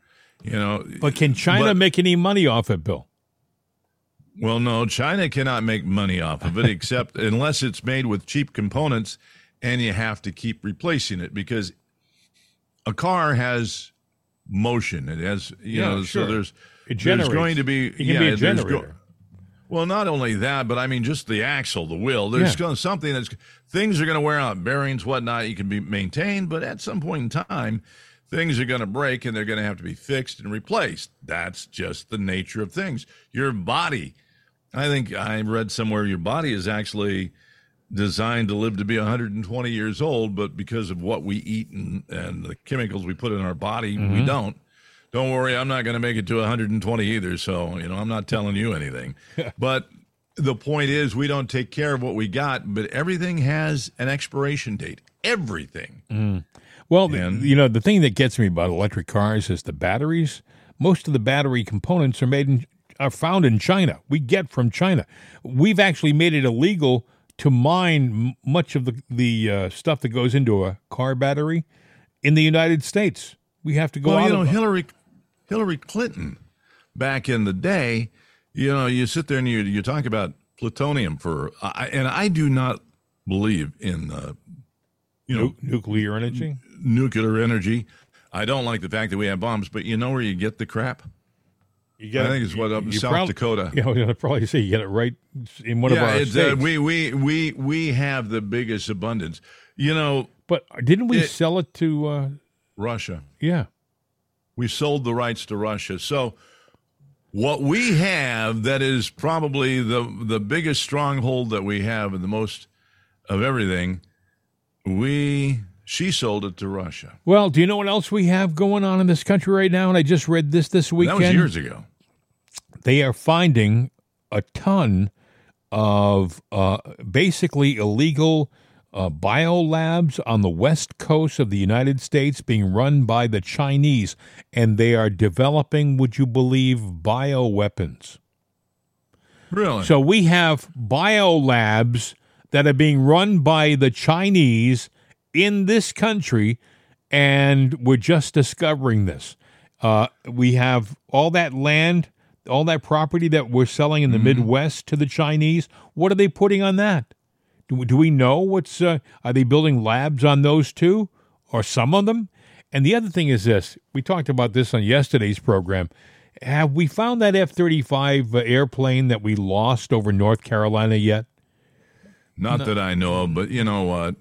You know, but can China but- make any money off it, Bill? well, no, China cannot make money off of it except unless it's made with cheap components and you have to keep replacing it because a car has motion. It has, you Yeah, know, sure. so there's It there's going to be yeah, be a there's generator. well, not only that, but I mean just the axle, the wheel. There's Yeah. going something that's things are going to wear out, bearings, whatnot. You can be maintained, but at some point in time, things are going to break and they're going to have to be fixed and replaced. That's just the nature of things. Your body, I think I read somewhere, your body is actually designed to live to be 120 years old, but because of what we eat and, and the chemicals we put in our body, we mm-hmm. don't. Don't worry, I'm not going to make it to 120 either. So, you know, I'm not telling you anything. but the point is, we don't take care of what we got, but everything has an expiration date. Everything. Mm. Well, the- And- you know, the thing that gets me about electric cars is the batteries. Most of the battery components are made in are found in China. We get from China. We've actually made it illegal to mine much of the the uh, stuff that goes into a car battery in the United States. We have to go well, you know, of Hillary Hillary Clinton back in the day, you know, you sit there and you you talk about plutonium for, I, and I do not believe in, uh, you know, nuclear energy. Nuclear energy. I don't like the fact that we have bombs, but you know where you get the crap? You I think it's what up in you South prob- Dakota. Yeah, was gonna probably see you get it right in one of our uh, we we we we have the biggest abundance. You know, but didn't we it- sell it to? Uh, Russia. yeah, We sold the rights to Russia. So what we have that is probably the the biggest stronghold that we have and the most of everything, we she sold it to Russia. Well, do you know what else we have going on in this country right now? And I just read this this weekend. That was years ago. They are finding a ton of uh, basically illegal uh, biolabs on the west coast of the United States being run by the Chinese, and they are developing, would you believe, bioweapons. Really? So we have biolabs that are being run by the Chinese in this country, and we're just discovering this. Uh, we have all that land, all that property that we're selling in the Midwest to the Chinese. What are they putting on that? Do, do we know what's? Uh, are they building labs on those too, or some of them? And the other thing is this: we talked about this on yesterday's program. Have we found that F thirty five airplane that we lost over North Carolina yet? Not that I know of, but you know what?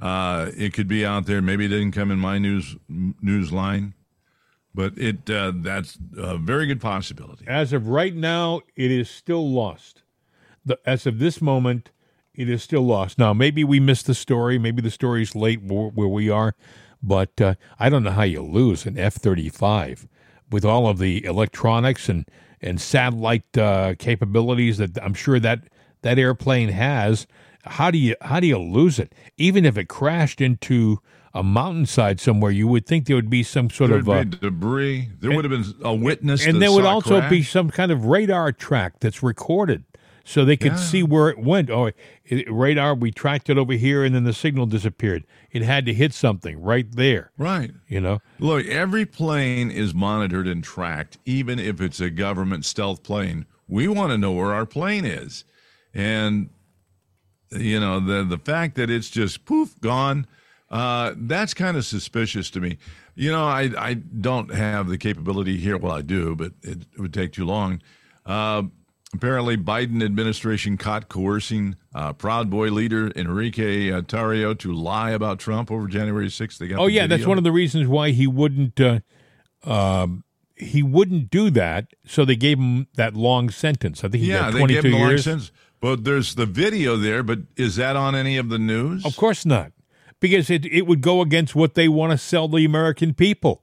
Uh, it could be out there. Maybe it didn't come in my news news line, but it uh, that's a very good possibility. As of right now, it is still lost. The, as of this moment, it is still lost. Now, maybe we missed the story. Maybe the story's late where, where we are, but uh, I don't know how you lose an F 35 with all of the electronics and, and satellite uh, capabilities that I'm sure that, that airplane has. How do you how do you lose it? Even if it crashed into a mountainside somewhere, you would think there would be some sort There of uh, debris. There would have been a witness. and there would also be some kind of radar track that's recorded so they could Yeah. see where it went oh it, radar we tracked it over here and then the signal disappeared it had to hit something right there right. you know Look, every plane is monitored and tracked, even if it's a government stealth plane. We want to know where our plane is. And, you know, the, the fact that it's just poof, gone, uh, that's kind of suspicious to me. You know, I, I don't have the capability here. Well, I do, but it, it would take too long. Uh, apparently, Biden administration caught coercing uh, Proud Boy leader Enrique uh, Tarrio to lie about Trump over January 6th. They got oh yeah that's one of the reasons why he wouldn't uh, um, he wouldn't do that so they gave him that long sentence i think he Yeah, got they 22 gave him years sentence. But there's the video there. But is that on any of the news? of course not because it, it would go against what they want to sell the american people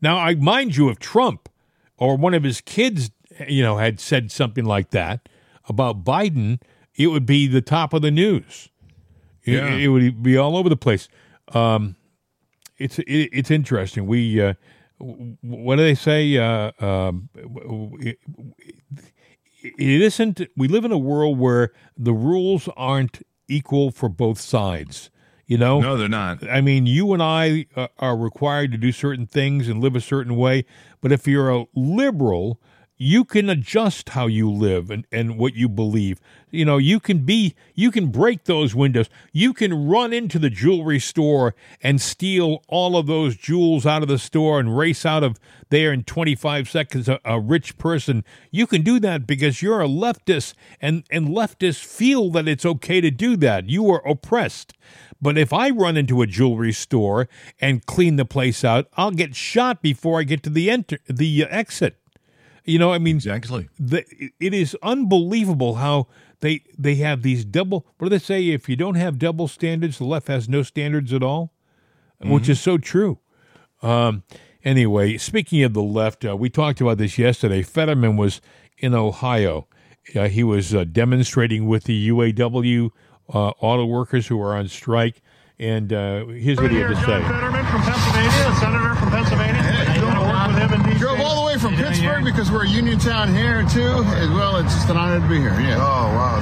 now i mind you if trump or one of his kids you know had said something like that about biden it would be the top of the news It- Yeah. it, would be all over the place um, it's it, it's interesting we uh, what do they say uh, um, it, isn't we live in a world where the rules aren't equal for both sides you know No, they're not. I mean, you and I uh, are required to do certain things and live a certain way. But if you're a liberal, you can adjust how you live and, and what you believe. You know, you can be, you can break those windows. You can run into the jewelry store and steal all of those jewels out of the store and race out of there in 25 seconds, a, a rich person. You can do that because you're a leftist and, and leftists feel that it's okay to do that. You are oppressed. But if I run into a jewelry store and clean the place out, I'll get shot before I get to the enter the uh, exit. You know, I mean, Exactly. the, it is unbelievable how they they have these double. What do they say? If you don't have double standards, the left has no standards at all, which is so true. Um, anyway, speaking of the left, uh, we talked about this yesterday. Fetterman was in Ohio. Uh, he was uh, demonstrating with the UAW uh, auto workers who are on strike. And uh, here's what he had to say. Fetterman from Pennsylvania, a senator from Pennsylvania. Hey, you want to work with him in D.C.? Drove all the way from Pittsburgh because we're a union town here too. As well, it's just an honor to be here. Yeah. Oh wow.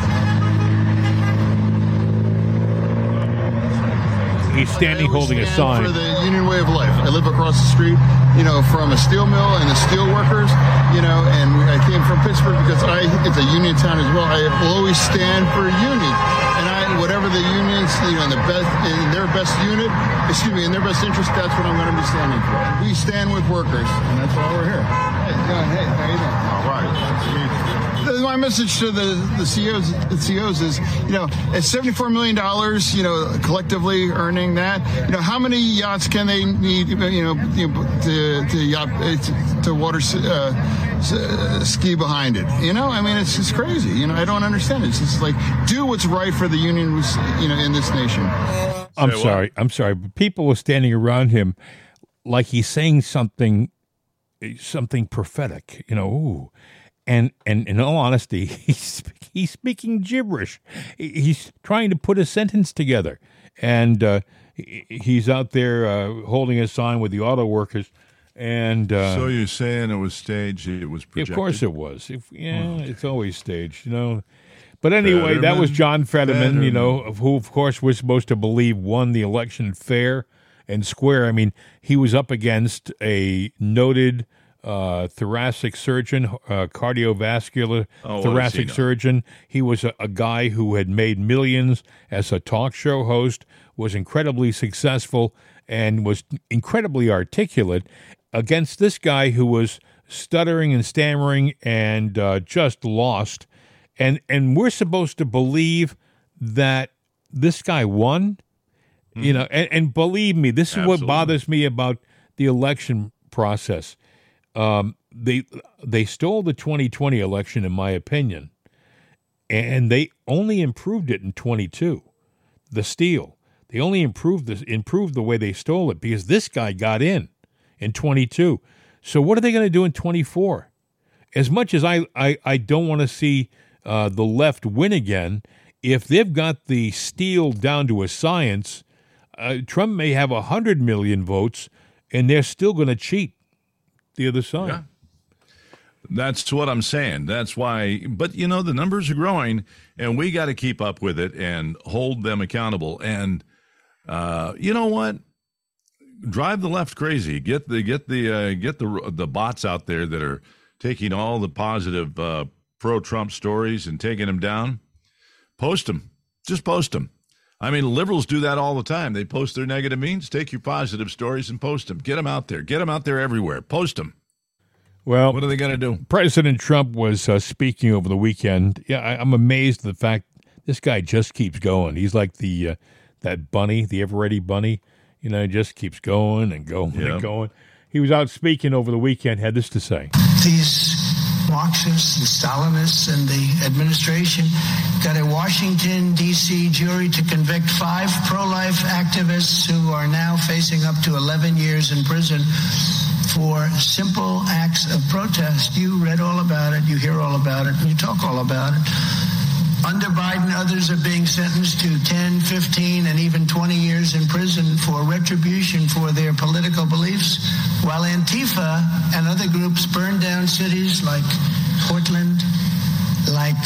He's standing holding a sign. for the union way of life. I live across the street, you know, from a steel mill and the steel workers, you know, and I came from Pittsburgh because I it's a union town as well. I will always stand for a union, whatever the unions, you know, in the best in their best unit, excuse me, in their best interest, that's what I'm going to be standing for. We stand with workers, and that's why we're here. Hey, John, hey, how you doing? All right. My message to the the CEOs, the CEOs is, you know, at seventy four million dollars, you know, collectively earning that, you know, how many yachts can they need, you know, you know to to yacht uh, to, to water uh, uh, ski behind it? You know, I mean, it's just crazy. You know, I don't understand it. It's just like do what's right for the union, you know, in this nation. I'm Say what? sorry. I'm sorry. But people were standing around him like he's saying something, something prophetic. You know, ooh. And and in all honesty, he's he's speaking gibberish. He's trying to put a sentence together, and uh, he's out there uh, holding a sign with the auto workers. And uh, so you're saying it was staged? It was of course it was. If, yeah, it's always staged, you know. But anyway, that was John Fetterman, you Fetterman. know, who of course we're supposed to believe won the election fair and square. I mean, he was up against a noted uh, thoracic surgeon, uh, cardiovascular Oh, has he thoracic surgeon. He was a, a guy who had made millions as a talk show host, was incredibly successful, and was incredibly articulate against this guy who was stuttering and stammering and uh, just lost. And and we're supposed to believe that this guy won. You know, and, and believe me, this is what. Bothers me about the election process. Um, they they stole the 2020 election, in my opinion, and they only improved it in 22. The steal, they only improved this improved the way they stole it because this guy got in in 22. So what are they going to do in 24? As much as I I, I don't want to see uh, the left win again, if they've got the steal down to a science, uh, Trump may have a hundred million votes, and they're still going to cheat the other side. Yeah. That's what I'm saying. That's why, but you know, the numbers are growing and we got to keep up with it and hold them accountable. And, uh, you know what? Drive the left crazy. Get the, get the, uh, get the, the bots out there that are taking all the positive, uh, pro Trump stories and taking them down. Post them. Just post them. I mean, liberals do that all the time. They post their negative means. Take your positive stories and post them. Get them out there. Get them out there everywhere. Post them. Well, What are they going to do? President Trump was uh, speaking over the weekend. Yeah, I, I'm amazed at the fact this guy just keeps going. He's like the uh, that bunny, the ever ready bunny. You know, just keeps going and going Yeah. and going. He was out speaking over the weekend. Had this to say. these Marxists and Stalinists and the administration got a Washington, D.C. jury to convict five pro life activists who are now facing up to 11 years in prison for simple acts of protest. You read all about it, you hear all about it, you talk all about it. Under Biden, others are being sentenced to 10, 15, and even 20 years in prison for retribution for their political beliefs, while Antifa and other groups burned down cities like Portland, like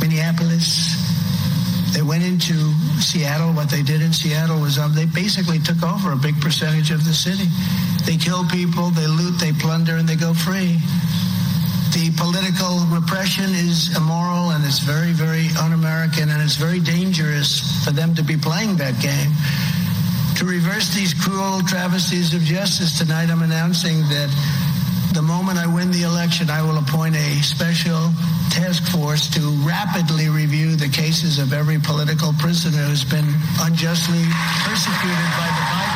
Minneapolis. They went into Seattle. What they did in Seattle was um, they basically took over a big percentage of the city. They kill people, they loot, they plunder, and they go free. The political repression is immoral and it's very, very un-American and it's very dangerous for them to be playing that game. To reverse these cruel travesties of justice tonight, I'm announcing that the moment I win the election, I will appoint a special task force to rapidly review the cases of every political prisoner who's been unjustly persecuted by the Biden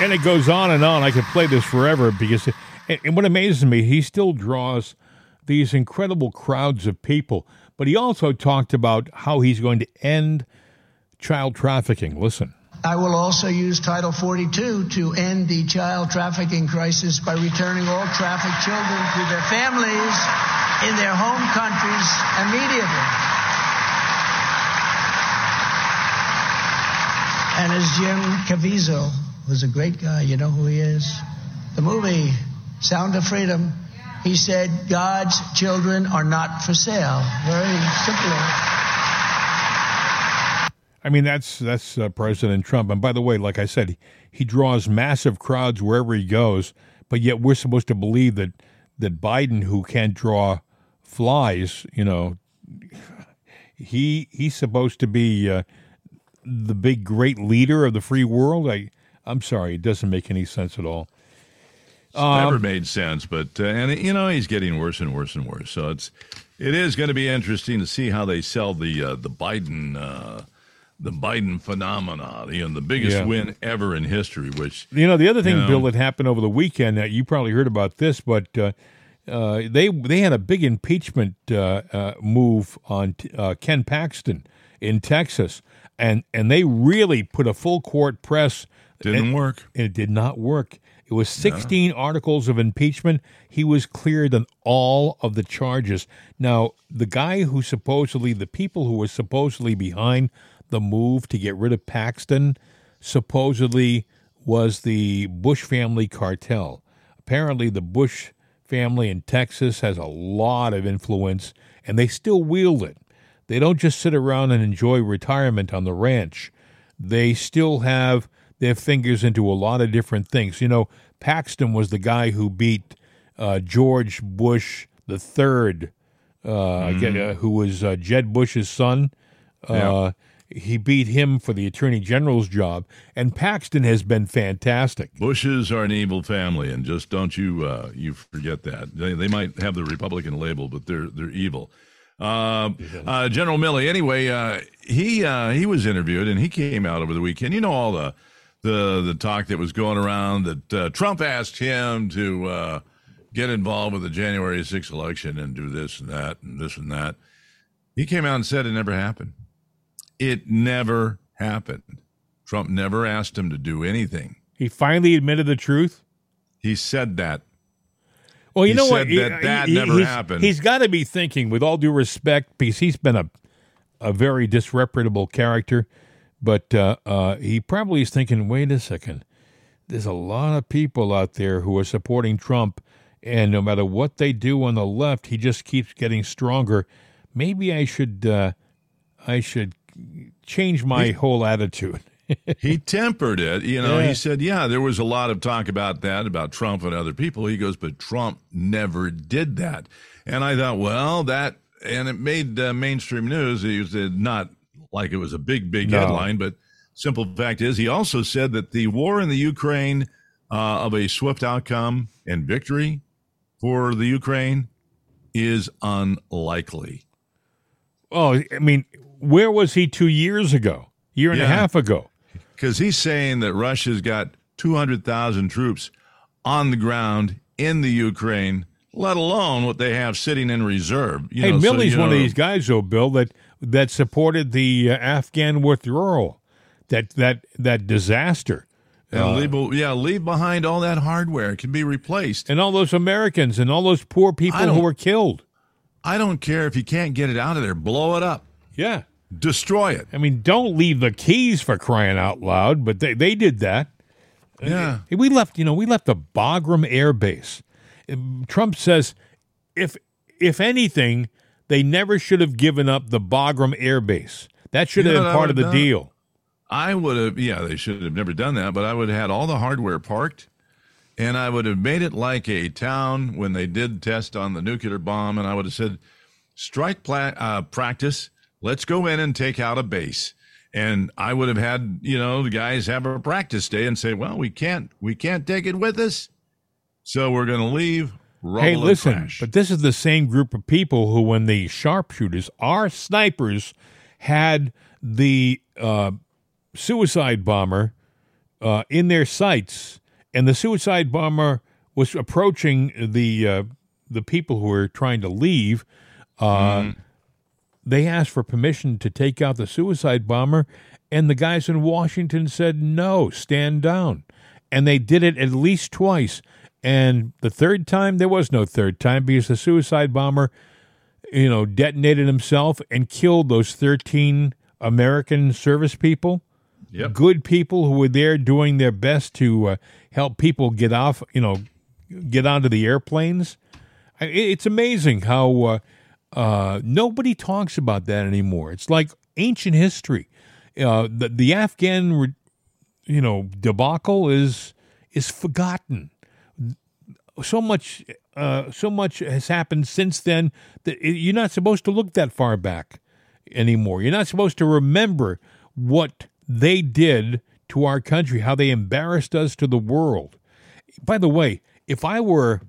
And it goes on and on. I could play this forever because, and, what amazes me, he still draws these incredible crowds of people. But he also talked about how he's going to end child trafficking. Listen. I will also use Title 42 to end the child trafficking crisis by returning all trafficked children to their families in their home countries immediately. And as Jim Caviezel was a great guy, you know who he is? The movie Sound of Freedom, he said, God's children are not for sale. Very simple. I mean, that's that's uh, President Trump. And by the way, like I said, he, draws massive crowds wherever he goes. But yet, we're supposed to believe that that Biden, who can't draw flies, you know, he he's supposed to be uh, the big great leader of the free world. I I'm sorry, it doesn't make any sense at all. It's never made sense, but uh, and you know he's getting worse and worse and worse. So it's it is going to be interesting to see how they sell the uh, the Biden uh, the Biden phenomena, you know, the biggest Yeah. win ever in history. Which You know, the other thing, You know. Bill, that happened over the weekend that you probably heard about this, but uh, uh, they they had a big impeachment uh, uh, move on uh, Ken Paxton in Texas, and and they really put a full court press. Didn't work. and it did not work. It was 16 articles of impeachment. He was cleared on all of the charges. Now, the guy who supposedly, the people who were supposedly behind the move to get rid of Paxton, supposedly was the Bush family cartel. Apparently, the Bush family in Texas has a lot of influence, and they still wield it. They don't just sit around and enjoy retirement on the ranch. They still have their fingers into a lot of different things. You know, Paxton was the guy who beat uh, George Bush the third, uh, mm-hmm. uh, who was uh, Jeb Bush's son. Uh, yeah. He beat him for the attorney general's job, and Paxton has been fantastic. Bushes are an evil family, and just don't you uh, you forget that. They, they might have the Republican label, but they're they're evil. Uh, uh, General Milley. Anyway, uh, he uh, he was interviewed and he came out over the weekend. You know all the the the talk that was going around that uh, Trump asked him to uh, get involved with the January 6th election and do this and that and this and that. He came out and said it never happened. It never happened. Trump never asked him to do anything. He finally admitted the truth. He said that well, you he know what? That that he, never he's, happened. He's got to be thinking, with all due respect, because he's been a a very disreputable character, but uh, uh, he probably is thinking, wait a second, there's a lot of people out there who are supporting Trump, and no matter what they do on the left, he just keeps getting stronger. Maybe I should uh, I should change my he, whole attitude he tempered it. You know, yeah. he said, yeah, there was a lot of talk about that, about Trump and other people. He goes, but Trump never did that. And I thought, well, that, and it made uh, mainstream news. He was uh, not like it was a big, big no. headline, but simple fact is, he also said that the war in the Ukraine uh, of a swift outcome and victory for the Ukraine is unlikely. Oh, I mean, where was he two years ago? Year and yeah. a half ago? because he's saying that Russia's got 200,000 troops on the ground in the Ukraine, let alone what they have sitting in reserve. You hey, know, Milley's so, one know, of these guys, though, Bill, that that supported the uh, Afghan withdrawal, that that that disaster. Uh, leave, yeah, leave behind all that hardware. It can be replaced. And all those Americans and all those poor people who were killed. I don't care if you can't get it out of there. Blow it up. Yeah. Destroy it. I mean, don't leave the keys for crying out loud, but they, they did that. Yeah. We left, you know, we left the Bagram Air Base. Trump says if if anything, they never should have given up the Bagram Air Base. That should you have been part of the done? deal. I would have, yeah, they should have never done that, but I would have had all the hardware parked and I would have made it like a town when they did test on the nuclear bomb. And I would have said, strike pla- uh, practice let's go in and take out a base. And I would have had, you know, the guys have a practice day and say, well, we can't, we can't take it with us. So we're going to leave. Hey, listen, but this is the same group of people who, when the sharpshooters, our snipers, had the uh, suicide bomber uh, in their sights, and the suicide bomber was approaching the uh, the people who were trying to leave. Mm they asked for permission to take out the suicide bomber, and the guys in Washington said, no, stand down. And they did it at least twice. And the third time, there was no third time because the suicide bomber, you know, detonated himself and killed those 13 American service people. Yep. Good people who were there doing their best to uh, help people get off, you know, get onto the airplanes. It's amazing how uh, uh, nobody talks about that anymore. It's like ancient history. Uh, the, the Afghan, you know, debacle is is forgotten. So much, uh, so much has happened since then that you're not supposed to look that far back anymore. You're not supposed to remember what they did to our country, how they embarrassed us to the world. By the way, if I were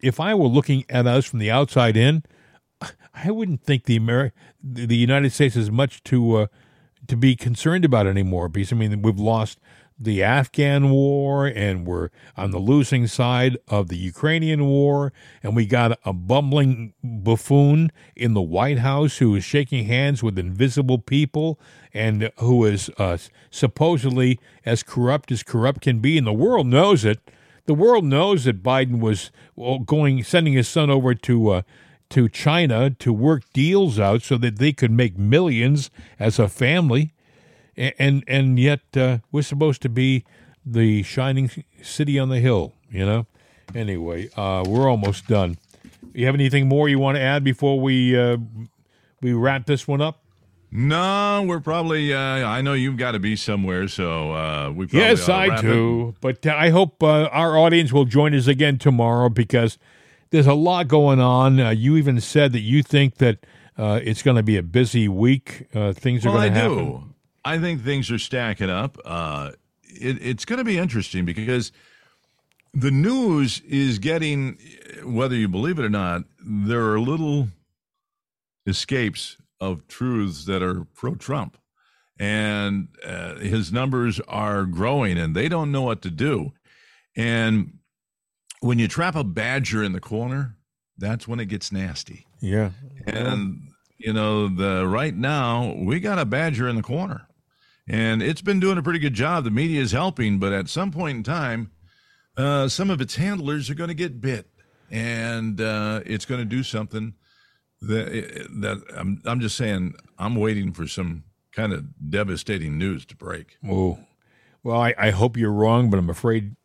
if I were looking at us from the outside in, I wouldn't think the Ameri- the United States is much to uh, to be concerned about anymore because I mean we've lost the Afghan war and we're on the losing side of the Ukrainian war and we got a bumbling buffoon in the White House who is shaking hands with invisible people and who is uh, supposedly as corrupt as corrupt can be and the world knows it. The world knows that Biden was going sending his son over to uh, to China to work deals out so that they could make millions as a family, and and yet uh, we're supposed to be the shining city on the hill. You know. Anyway, uh, we're almost done. You have anything more you want to add before we uh, we wrap this one up? No, we're probably. Uh, I know you've got to be somewhere, so uh, we. Probably Yes, I do. But uh, I hope uh, our audience will join us again tomorrow because there's a lot going on. Uh, you even said that you think that uh, it's going to be a busy week. Uh, things It. are going to happen. do. I think things are stacking up. Uh, it, it's going to be interesting because the news is getting, whether you believe it or not, there are little escapes of truths that are pro-Trump, and uh, his numbers are growing, and they don't know what to do. And when you trap a badger in the corner, that's when it gets nasty. Yeah. And you know, the right now we got a badger in the corner. And it's been doing a pretty good job. The media is helping, but at some point in time, uh, some of its handlers are going to get bit, and uh, it's going to do something that that I'm I'm just saying. I'm waiting for some kind of devastating news to break. Oh, well, I, I hope you're wrong, but I'm afraid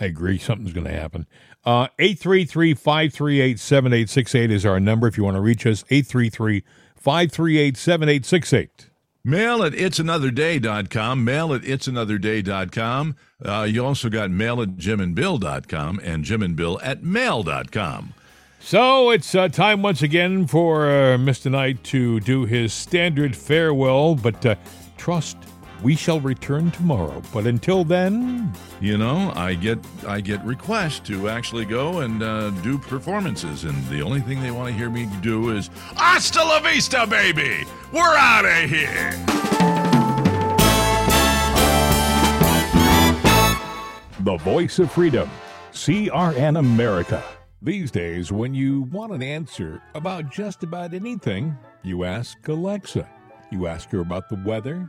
I agree something's going to happen. Uh, 833 538 7868 is our number if you want to reach us. 833 538 7868. Mail at itsanotherday.com. Mail at itsanotherday.com. Uh, you also got mail at jimandbill.com and jimandbill at mail.com. So it's uh, time once again for uh, Mr. Knight to do his standard farewell, but uh, trust we shall return tomorrow. But until then, You know, I get I get requests to actually go and uh, do performances, and the only thing they want to hear me do is "Hasta la vista, baby." We're out of here. The voice of freedom. CRN America. These days, when you want an answer about just about anything, you ask Alexa. You ask her about the weather.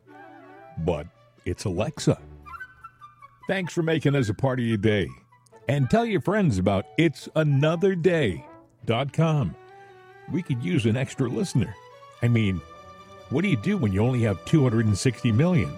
But it's Alexa. Thanks for making us a part of your day. And tell your friends about it's another it'sanotherday.com. We could use an extra listener. I mean, what do you do when you only have 260 million?